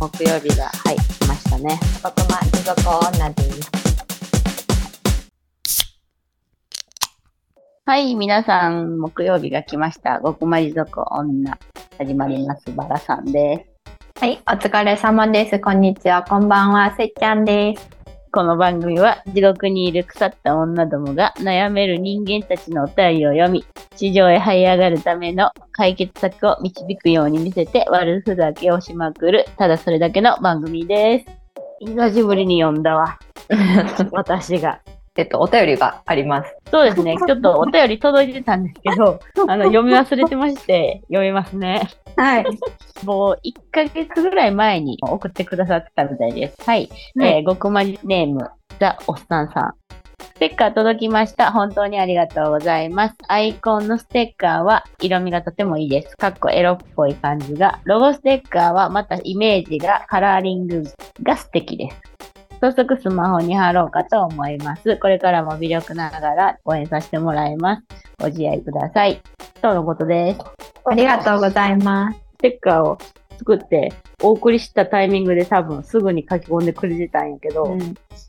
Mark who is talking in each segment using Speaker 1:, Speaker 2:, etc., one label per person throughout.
Speaker 1: 木曜日が、はい、来ましたね。
Speaker 2: 僕ま持続女です。
Speaker 1: はい、皆さん、木曜日が来ました。ごくまり族女、始まります。バラさんです。
Speaker 2: はい、お疲れ様です。こんにちは、こんばんは、せっちゃんです。
Speaker 1: この番組は地獄にいる腐った女どもが悩める人間たちのお便りを読み、地上へ這い上がるための解決策を導くように見せて悪ふざけをしまくる、ただそれだけの番組です。久しぶりに読んだわ。私が。
Speaker 2: えっと、お便りがあります。
Speaker 1: そうですね。ちょっとお便り届いてたんですけど、あの、読み忘れてまして、読みますね。
Speaker 2: はい。
Speaker 1: もう1ヶ月ぐらい前に送ってくださってたみたいです。はい。えー、ごくまりネーム、ザ・おっさんさん。ステッカー届きました。本当にありがとうございます。アイコンのステッカーは色味がとてもいいです。かっこエロっぽい感じが。ロゴステッカーはまたイメージがカラーリングが素敵です。早速スマホに貼ろうかと思います。これからも微力ながら応援させてもらいます。ご自愛ください。とのことです。
Speaker 2: ありがとうございます。
Speaker 1: ステッカーを作ってお送りしたタイミングで多分すぐに書き込んでくれてたんやけど、
Speaker 2: うん、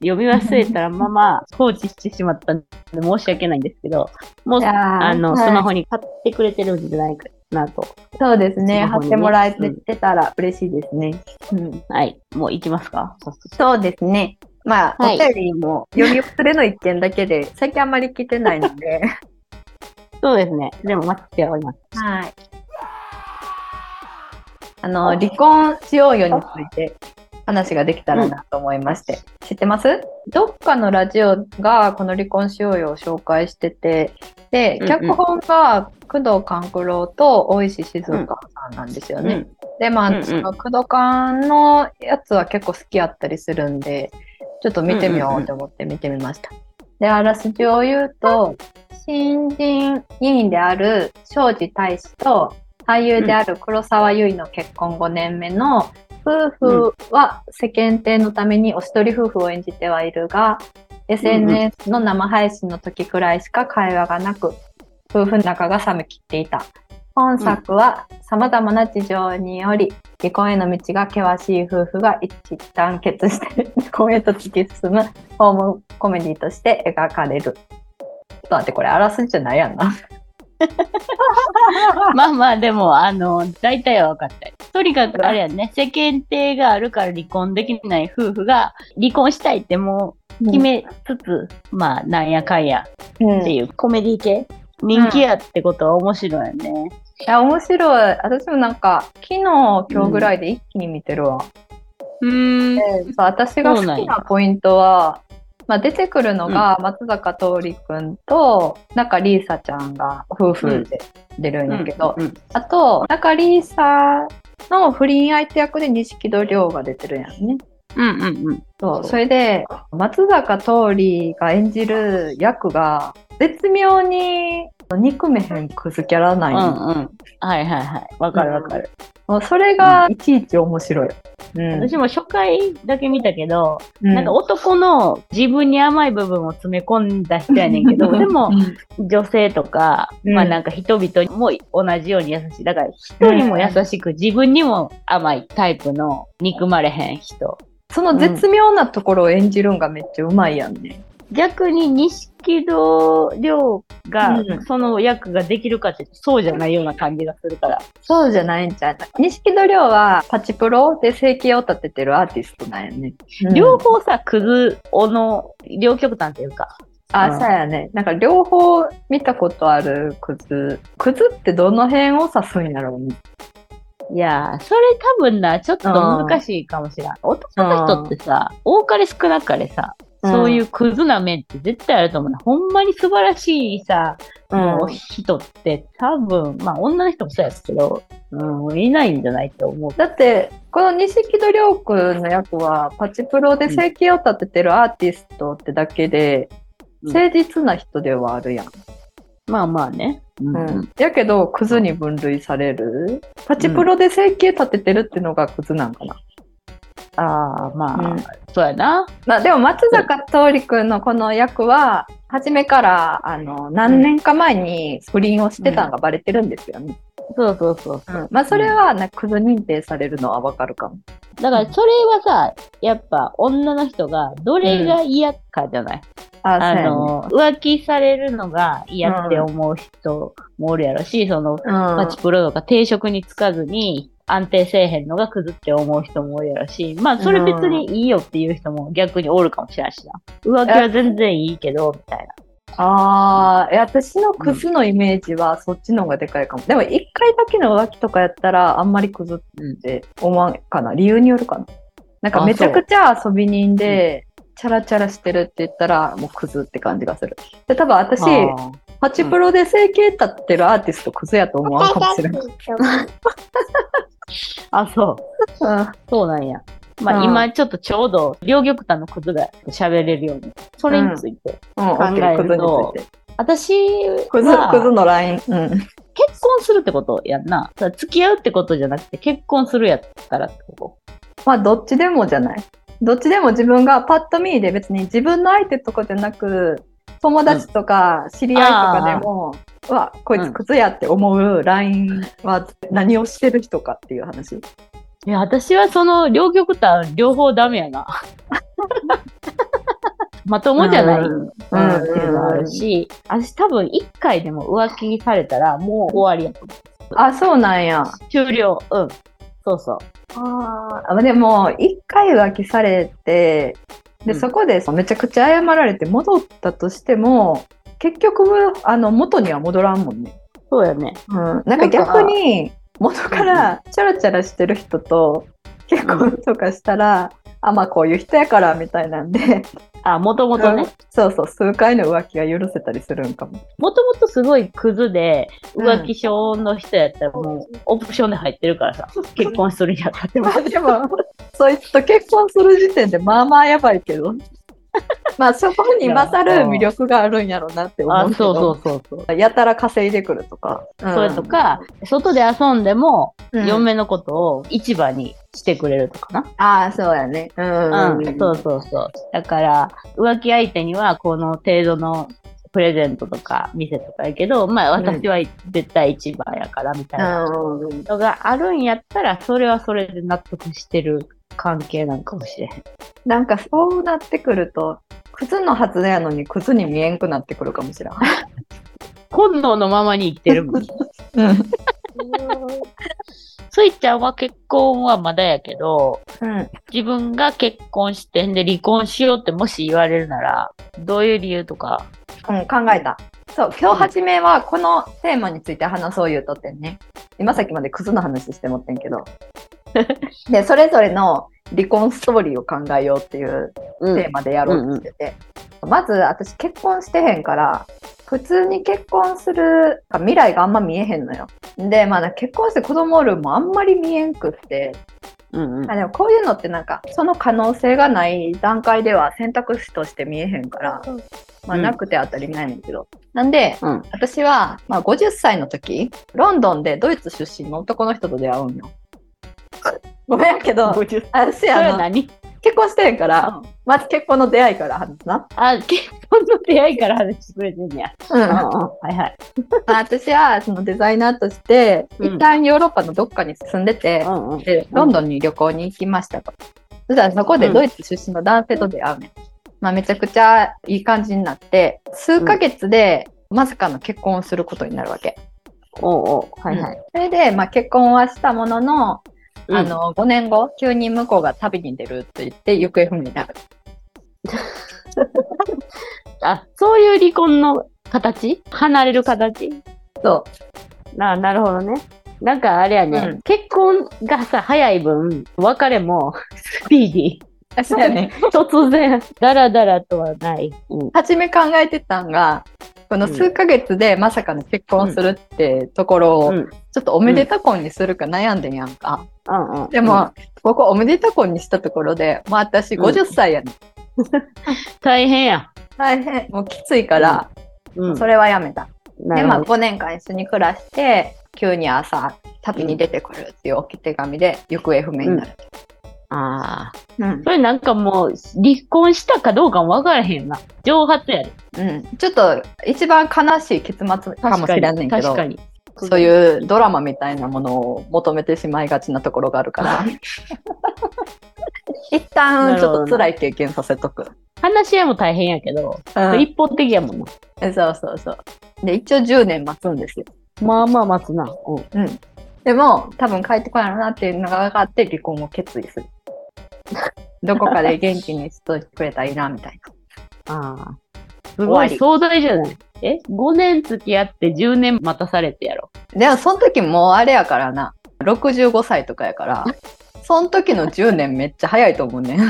Speaker 1: 読み忘れたらまま放置してしまったんで申し訳ないんですけど、もうあの、
Speaker 2: はい
Speaker 1: スマホに貼ってくれてるんじゃないかなと。
Speaker 2: そうですね。
Speaker 1: ね
Speaker 2: ってもらえてたら嬉しいですね。うん、
Speaker 1: はい。もう行きますか？
Speaker 2: そうですね。まあ、
Speaker 1: はい
Speaker 2: お便りも読み忘れの一件だけで、最近あんまり来てないので。
Speaker 1: そうですね。でも待っております。
Speaker 2: はい。あの、離婚しようよについて話ができたらなと思いまして。知ってます？どっかのラジオがこの離婚しようよを紹介してて、で、
Speaker 1: うんうん
Speaker 2: 脚本が工藤官九郎と大石静岡さんなんですよね。
Speaker 1: うん。
Speaker 2: で、まあ、
Speaker 1: うんうん
Speaker 2: その工藤官のやつは結構好きやったりするんで、ちょっと見てみようと思って見てみました。で、あらすじを言うと、新人議員である庄司大使と俳優である黒沢結衣の結婚5年目の夫婦は世間体のためにお一人夫婦を演じてはいるが、SNS の生配信の時くらいしか会話がなく、夫婦仲が冷めきっていた。本作は様々な事情により離婚への道が険しい夫婦が一致団結して離婚へと突き進むホームコメディとして描かれる。ちょっと待って、これあらすじじゃないやんな。
Speaker 1: まあまあ、でも、あの、大体は分かったよ。とにかく、あれやね、世間体があるから離婚できない夫婦が、離婚したいってもう決めつつ、まあ、なんやかんやっていうコメディ系人気やってことは面白いよね。
Speaker 2: や、面白い。私もなんか、昨日、今日ぐらいで一気に見てるわ。
Speaker 1: うーん。
Speaker 2: でそう私が好きなポイントは、まあ、出てくるのが松坂桃李くんと中里依紗ちゃんが夫婦で出るんやけど、
Speaker 1: うん
Speaker 2: あと中里依紗の不倫相手役で錦戸亮が出てるんやんね。
Speaker 1: うんうんうん。
Speaker 2: そうそれで松坂桃李が演じる役が絶妙に憎めへんクズキャラなん
Speaker 1: うん
Speaker 2: や、
Speaker 1: うん。はいはいはい。わかるわかる。
Speaker 2: もうそれがいちいち面白い。うん
Speaker 1: 私も初回だけ見たけど、
Speaker 2: うん
Speaker 1: なんか男の自分に甘い部分を詰め込んだ人やねんけど、でも
Speaker 2: うん
Speaker 1: 女性とか、
Speaker 2: うん
Speaker 1: まあなんか人々も同じように優しい。だから人にも優しく、自分にも甘いタイプの憎まれへん人。
Speaker 2: その絶妙なところを演じるんがめっちゃうまいやんね。
Speaker 1: 逆に錦戸亮が
Speaker 2: うん
Speaker 1: その役ができるかってそうじゃないような感じがするから。
Speaker 2: そうじゃないんちゃう錦戸亮はパチプロで生計を立ててるアーティストなんやね。
Speaker 1: 両方さ、クズおの、両極端っていうか。
Speaker 2: あ、
Speaker 1: うん
Speaker 2: そうやね。なんか両方見たことあるクズ。クズってどの辺を指すんやろうね。
Speaker 1: いやー、それ多分な、ちょっと難しいかもしれん。男の人ってさ、多かれ少なかれさ、そういうクズな面って絶対あると思うな。ほんまに素晴らしいさ、もう人って多分、まあ女の人もそうやけど、うん、いないんじゃないと思う。
Speaker 2: だって、この錦戸亮君の役は、パチプロで生計を立ててるアーティストってだけで、
Speaker 1: うん
Speaker 2: 誠実な人ではあるやん。
Speaker 1: まあまあね。うん
Speaker 2: うん、やけど、クズに分類される。パチプロで生計立ててるっていうのがクズなんかな。
Speaker 1: ああ、まあ、
Speaker 2: うん
Speaker 1: そうやな。
Speaker 2: まあ、でも松坂桃李君のこの役は、初めから、あの、何年か前に不倫をしてたのがバレてるんですよね。
Speaker 1: そうそうそう。
Speaker 2: うん。まあ、それは、なんか、クズ認定されるのはわかるかも。
Speaker 1: だからそれはさ、やっぱ女の人がどれが嫌かじゃない、
Speaker 2: あ
Speaker 1: あの、浮気されるのが嫌って思う人もおるやろし、その、
Speaker 2: うん。
Speaker 1: マチプロとか定職に就かずに安定せえへんのがクズって思う人もおるやろし、まあそれ別にいいよっていう人も逆におるかもしれないしな。浮気は全然いいけど、みたいな。
Speaker 2: ああ、え私のクズのイメージはそっちの方がでかいかも。でも一回だけの浮気とかやったらあんまりクズって思わんかな。理由によるかな。なんか
Speaker 1: あ
Speaker 2: めちゃくちゃ遊び人で、チャラチャラしてるって言ったらもうクズって感じがする。で、多分私、パチプロで生計立ってるアーティストクズやと思わんかもしれない。
Speaker 1: あ、そう。
Speaker 2: うん
Speaker 1: そうなんや。まあ、
Speaker 2: うん
Speaker 1: 今ちょっとちょうど両極端のクズが喋れるように。それについて。
Speaker 2: うん、
Speaker 1: 考えると
Speaker 2: オッケークズについて。
Speaker 1: 私
Speaker 2: クズ、クズ
Speaker 1: は
Speaker 2: のライン。うん。
Speaker 1: 結婚するってことやんな。付き合うってことじゃなくて結婚するやったらってこ
Speaker 2: まあ、どっちでもじゃない。どっちでも自分がパッと見で別に自分の相手とかじゃなく、友達とか知り合いとかでも、うわ、こいつクズやって思うラインは何をしてる人かっていう話。
Speaker 1: と。いや、私はその両極端両方ダメやな。まともじゃない、
Speaker 2: うん
Speaker 1: うんっていうのあるし、私多分一回でも浮気されたらもう終わりや。
Speaker 2: あ、そうなんや。
Speaker 1: 終了。うん。そうそう。
Speaker 2: ああ、でも、一回浮気されて、で、
Speaker 1: うん
Speaker 2: そこでめちゃくちゃ謝られて戻ったとしても、結局、あの、元には戻らんもんね。
Speaker 1: そうやね。
Speaker 2: うん。なんか逆に、元からチャラチャラしてる人と結婚とかしたら、あ、まあこういう人やから、みたいなんで、
Speaker 1: あ、もともとね。
Speaker 2: そうそう、数回の浮気が許せたりするんかも。
Speaker 1: もともとすごいクズで、
Speaker 2: うん
Speaker 1: 浮気症の人やったらもう、オプションで入ってるからさ、結婚するにあたっても
Speaker 2: ま。あでも、そいつと結婚する時点でまあまあやばいけど。まあそこに勝る魅力があるんやろうなって思、うけ
Speaker 1: そうそ。うそうそう。
Speaker 2: やたら稼いでくるとか。うん
Speaker 1: それと、か、外で遊んでも、
Speaker 2: うん
Speaker 1: 嫁のことを市場にしてくれるとかな。
Speaker 2: ああ、そうやね。うん。
Speaker 1: うん、そうそうそう。だから、浮気相手にはこの程度のプレゼントとか店とかやけど、まあ私は絶対一番やからみたいな
Speaker 2: うん。
Speaker 1: のがあるんやったら、それはそれで納得してる関係なんかもしれへん。
Speaker 2: なんかそうなってくると、クズのはずやのにクズに見えんくなってくるかもしれん。
Speaker 1: 本能のままに生きてるもん。
Speaker 2: うん。
Speaker 1: スイちゃんは結婚はまだやけど、
Speaker 2: うん。
Speaker 1: 自分が結婚してんで離婚しようってもし言われるなら、どういう理由とか。
Speaker 2: うん、考えた。そう、今日初めはこのテーマについて話そう言うとってんね。今さっきまでクズの話してもってんけど。で、それぞれの離婚ストーリーを考えようっていう
Speaker 1: う
Speaker 2: テーマでやろうとしてて。まず私結婚してへんから、普通に結婚する未来があんま見えへんのよ。で、まあ結婚して子供おるんもあんまり見えんくって、
Speaker 1: うんうん。
Speaker 2: あでもこういうのってなんかその可能性がない段階では選択肢として見えへんから、まあ、
Speaker 1: うん。
Speaker 2: なくて当たり前なんだけど、なんで
Speaker 1: うん。
Speaker 2: 私は、まあ、50歳の時ロンドンでドイツ出身の男の人と出会うんよ。ごめんやけど
Speaker 1: 50
Speaker 2: 私
Speaker 1: それは
Speaker 2: あの
Speaker 1: 何？
Speaker 2: 結婚してへんからまず結婚の出会いから話すな。
Speaker 1: あ、結婚の出会いから話してくれてんねや。
Speaker 2: うん
Speaker 1: はいはい。
Speaker 2: 私はそのデザイナーとして
Speaker 1: うん
Speaker 2: 一旦ヨーロッパのどっかに住んでて。で、ロンドンに旅行に行きましたと。そしたらそこでドイツ出身の男性と出会うねん。まあめちゃくちゃいい感じになって、数ヶ月でまさかの結婚をすることになるわけ。
Speaker 1: おうおう。はいはい。
Speaker 2: それで、まあ結婚はしたものの、
Speaker 1: うん
Speaker 2: あの、5年後、急に向こうが旅に出るって言って行方不明になる。
Speaker 1: あ、そういう離婚の形？離れる形？
Speaker 2: そ
Speaker 1: ななるほどね。なんかあれやね、
Speaker 2: うん
Speaker 1: 結婚がさ、早い分、別れも スピーディ
Speaker 2: う。そうやね。
Speaker 1: ー。突然、ダラダラとはない。うん。
Speaker 2: 初め考えてたんが、この数ヶ月でまさかの結婚するってところを、
Speaker 1: うん。
Speaker 2: ちょっとおめでた婚にするか悩んでんやんか。
Speaker 1: うんうん。
Speaker 2: でも、ここおめでた婚にしたところで、もう私
Speaker 1: うん
Speaker 2: 50歳やねん。
Speaker 1: 大変や。
Speaker 2: 大変、もうきついから、
Speaker 1: うん。
Speaker 2: それはやめた。で、まあ
Speaker 1: なるほど。
Speaker 2: 5年間一緒に暮らして、急に朝、旅に出てくるっていう置き手紙で行方不明になる。
Speaker 1: ああ。
Speaker 2: うん。
Speaker 1: それなんかもう、離婚したかどうかも分からへんよな。蒸発やで。
Speaker 2: うん。ちょっと、一番悲しい結末かもしれんねんけど、
Speaker 1: 確かに。
Speaker 2: そういうドラマみたいなものを求めてしまいがちなところがあるから一旦ちょっと辛い経験させとく。
Speaker 1: 話し合いも大変やけど、
Speaker 2: うん
Speaker 1: 一方的やもんな。
Speaker 2: そうそうそう。で、一応10年待つんですよ。
Speaker 1: まあまあ待つな。うん。
Speaker 2: うん。でも、多分帰ってこないなっていうのが分かって離婚を決意する。どこかで元気にしといてくれたらいいな、みたい
Speaker 1: ああ。すごい壮大じゃないえ ?5 年付き合って10年待たされてやろ。
Speaker 2: な。でも、その時もうあれやからな。65歳とかやから、その時の10年めっちゃ早いと思うねん。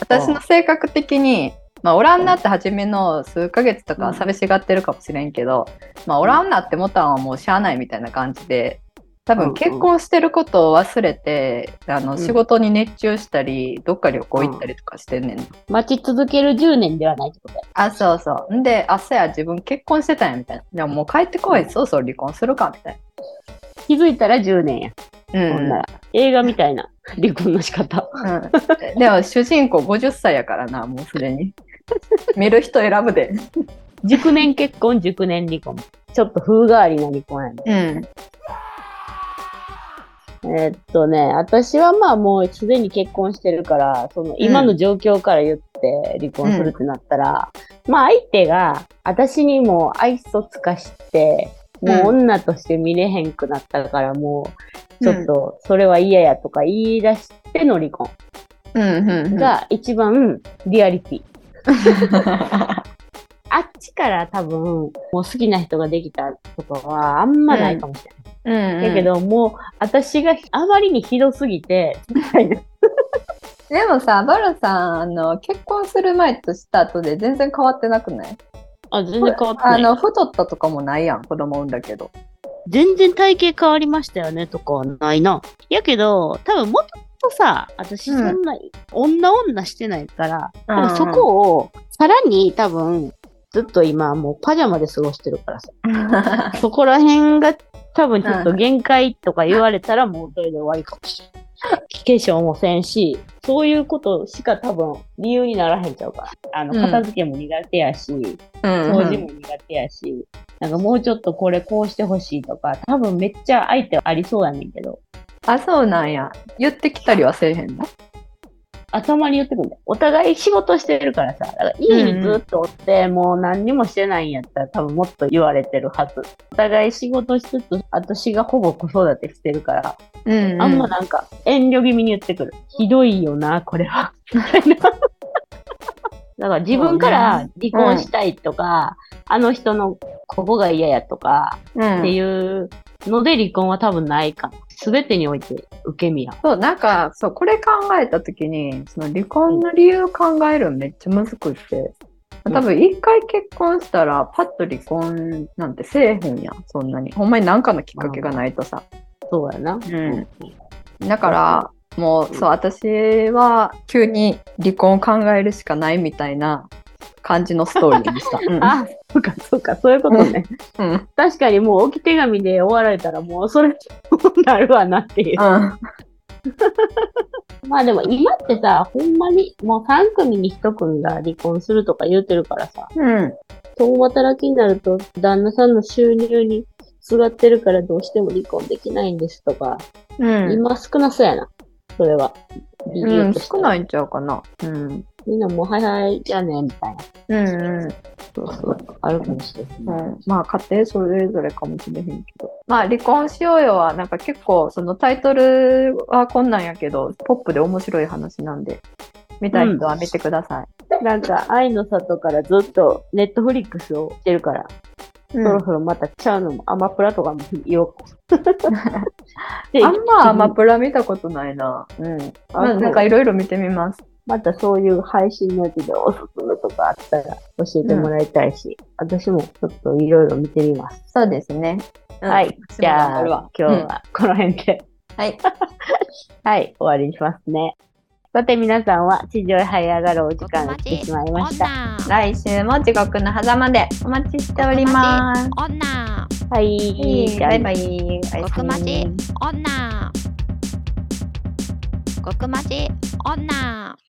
Speaker 2: 私の性格的に、まあ、おらんなって初めの数ヶ月とかは寂しがってるかもしれんけど、まあ、おらんなって思ったのはもうしゃあないみたいな感じで、多分
Speaker 1: うんうん
Speaker 2: 結婚してることを忘れて、あの
Speaker 1: ん
Speaker 2: 仕事に熱中したり、どっか旅行行ったりとかしてんねんな。
Speaker 1: 待ち続ける10年ではないってことや。
Speaker 2: あ、そうそう。んで、あ、そうや、自分結婚してたんや、みたいな。でももう帰ってこい、そろそろ離婚するか、みたい
Speaker 1: 気づいたら10年や。
Speaker 2: な。うんん。
Speaker 1: 映画みたいな離婚の仕方。
Speaker 2: うん。でも主人公50歳やからな、もうすでに。見る人選ぶで。
Speaker 1: 熟年結婚、熟年離婚。ちょっと風変わりな離婚やね。
Speaker 2: うん。
Speaker 1: えーっとね、私はまあもうすでに結婚してるから、その今の状況から言って離婚するってなったら、まあ相手が私にも愛想つかして、もう女として見れへんくなったから、もうちょっとそれは嫌やとか言い出しての離婚
Speaker 2: うん、うん、うん。
Speaker 1: が一番リアリティ。あっちから多分もう好きな人ができたことはあんまないかもしれない。
Speaker 2: うん、うん。
Speaker 1: だけどもう私があまりにひどすぎて、
Speaker 2: でもさ、バルさん、あの、結婚する前とした後で全然変わってなくない？
Speaker 1: あ、全然変わってない。
Speaker 2: あの、太ったとかもないやん、子供産んだけど。
Speaker 1: 全然体型変わりましたよねとかはないな。やけど、多分もともとさ、私そんな、女女してないから、多分そこを、さらに多分、ずっと今もうパジャマで過ごしてるからさ。そこら辺が多分ちょっと限界とか言われたらもうそれで終わりかもしれない。化粧もせんし、そういうことしか多分理由にならへんちゃうから。あの、
Speaker 2: うん
Speaker 1: 片付けも苦手やし、
Speaker 2: うん
Speaker 1: 掃除も苦手やし、なんかもうちょっとこれこうしてほしいとか、多分めっちゃ相手ありそうやねんけど、
Speaker 2: あ、そうなんや。言ってきたりはせえへんの？
Speaker 1: 頭に言ってくるんだよ。お互い仕事してるからさ、だから家にずっとおって、もう何にもしてないんやったら多分もっと言われてるはず。お互い仕事しつつ、私がほぼ子育てしてるから、
Speaker 2: うん、
Speaker 1: あんまなんか遠慮気味に言ってくる。ひどいよな、これは。みたいな。だから自分から離婚したいとか、あの人のここが嫌やとか、
Speaker 2: うん
Speaker 1: っていうので離婚は多分ないかな。すべてにおいて受け身や。
Speaker 2: そう、なんか、そう、これ考えたときに、その離婚の理由考えるのめっちゃ難しくて、多分一回結婚したら、パッと離婚なんてせえへんやん、そんなに。ほんまに何かのきっかけがないとさ。
Speaker 1: そうやな。
Speaker 2: うんだから、もう、そう、私は急に離婚を考えるしかないみたいな感じのストーリーにした。うん
Speaker 1: あ、そうか、そうか、そういうことね。
Speaker 2: うん。
Speaker 1: 確かにもう置き手紙で終わられたらもうそれなるわなっていう。
Speaker 2: うん。
Speaker 1: まあでも今ってさ、ほんまにもう3組に1組が離婚するとか言うてるからさ、
Speaker 2: うん。
Speaker 1: 共働きになると旦那さんの収入にすがってるからどうしても離婚できないんですとか、
Speaker 2: うん。
Speaker 1: 今少なそうやな。それは。理
Speaker 2: うん、
Speaker 1: 由としては
Speaker 2: 少ないんちゃうかな。うん。
Speaker 1: みんなもう。はいはい、じゃあね、みたいな。
Speaker 2: う。んう。ん。
Speaker 1: そう。そう。あるかもしれない。
Speaker 2: う。ん、まあ家庭それぞれかもしれへんけど。まあ離婚しよう。よはなんか結構そのタイトルはこんなんやけど、ポップで面白い話なんで、見たい人は見てください。
Speaker 1: なんか、愛の里からずっとネットフリックスをしてるから、
Speaker 2: う。ん
Speaker 1: そろそろまたちゃう。のもアマプラとかも言おう。か。
Speaker 2: あんまアマプラ見たことないな。う。ん。なんかいろいろ見てみます。
Speaker 1: またそういう配信のやつでおすすめとかあったら教えてもらいたいし、私もちょっといろいろ見てみます。
Speaker 2: そうですね。うん
Speaker 1: はい。じゃあ、今日はこの辺で、
Speaker 2: はい。
Speaker 1: はい、終わりにしますね。さて皆さんは地上へ這い上がるお時間が来てしまいました。
Speaker 2: 来週も地獄の狭間でお待ちしております。
Speaker 3: 女
Speaker 1: はい。
Speaker 2: バイバイ。
Speaker 3: 極マジ女極マジ女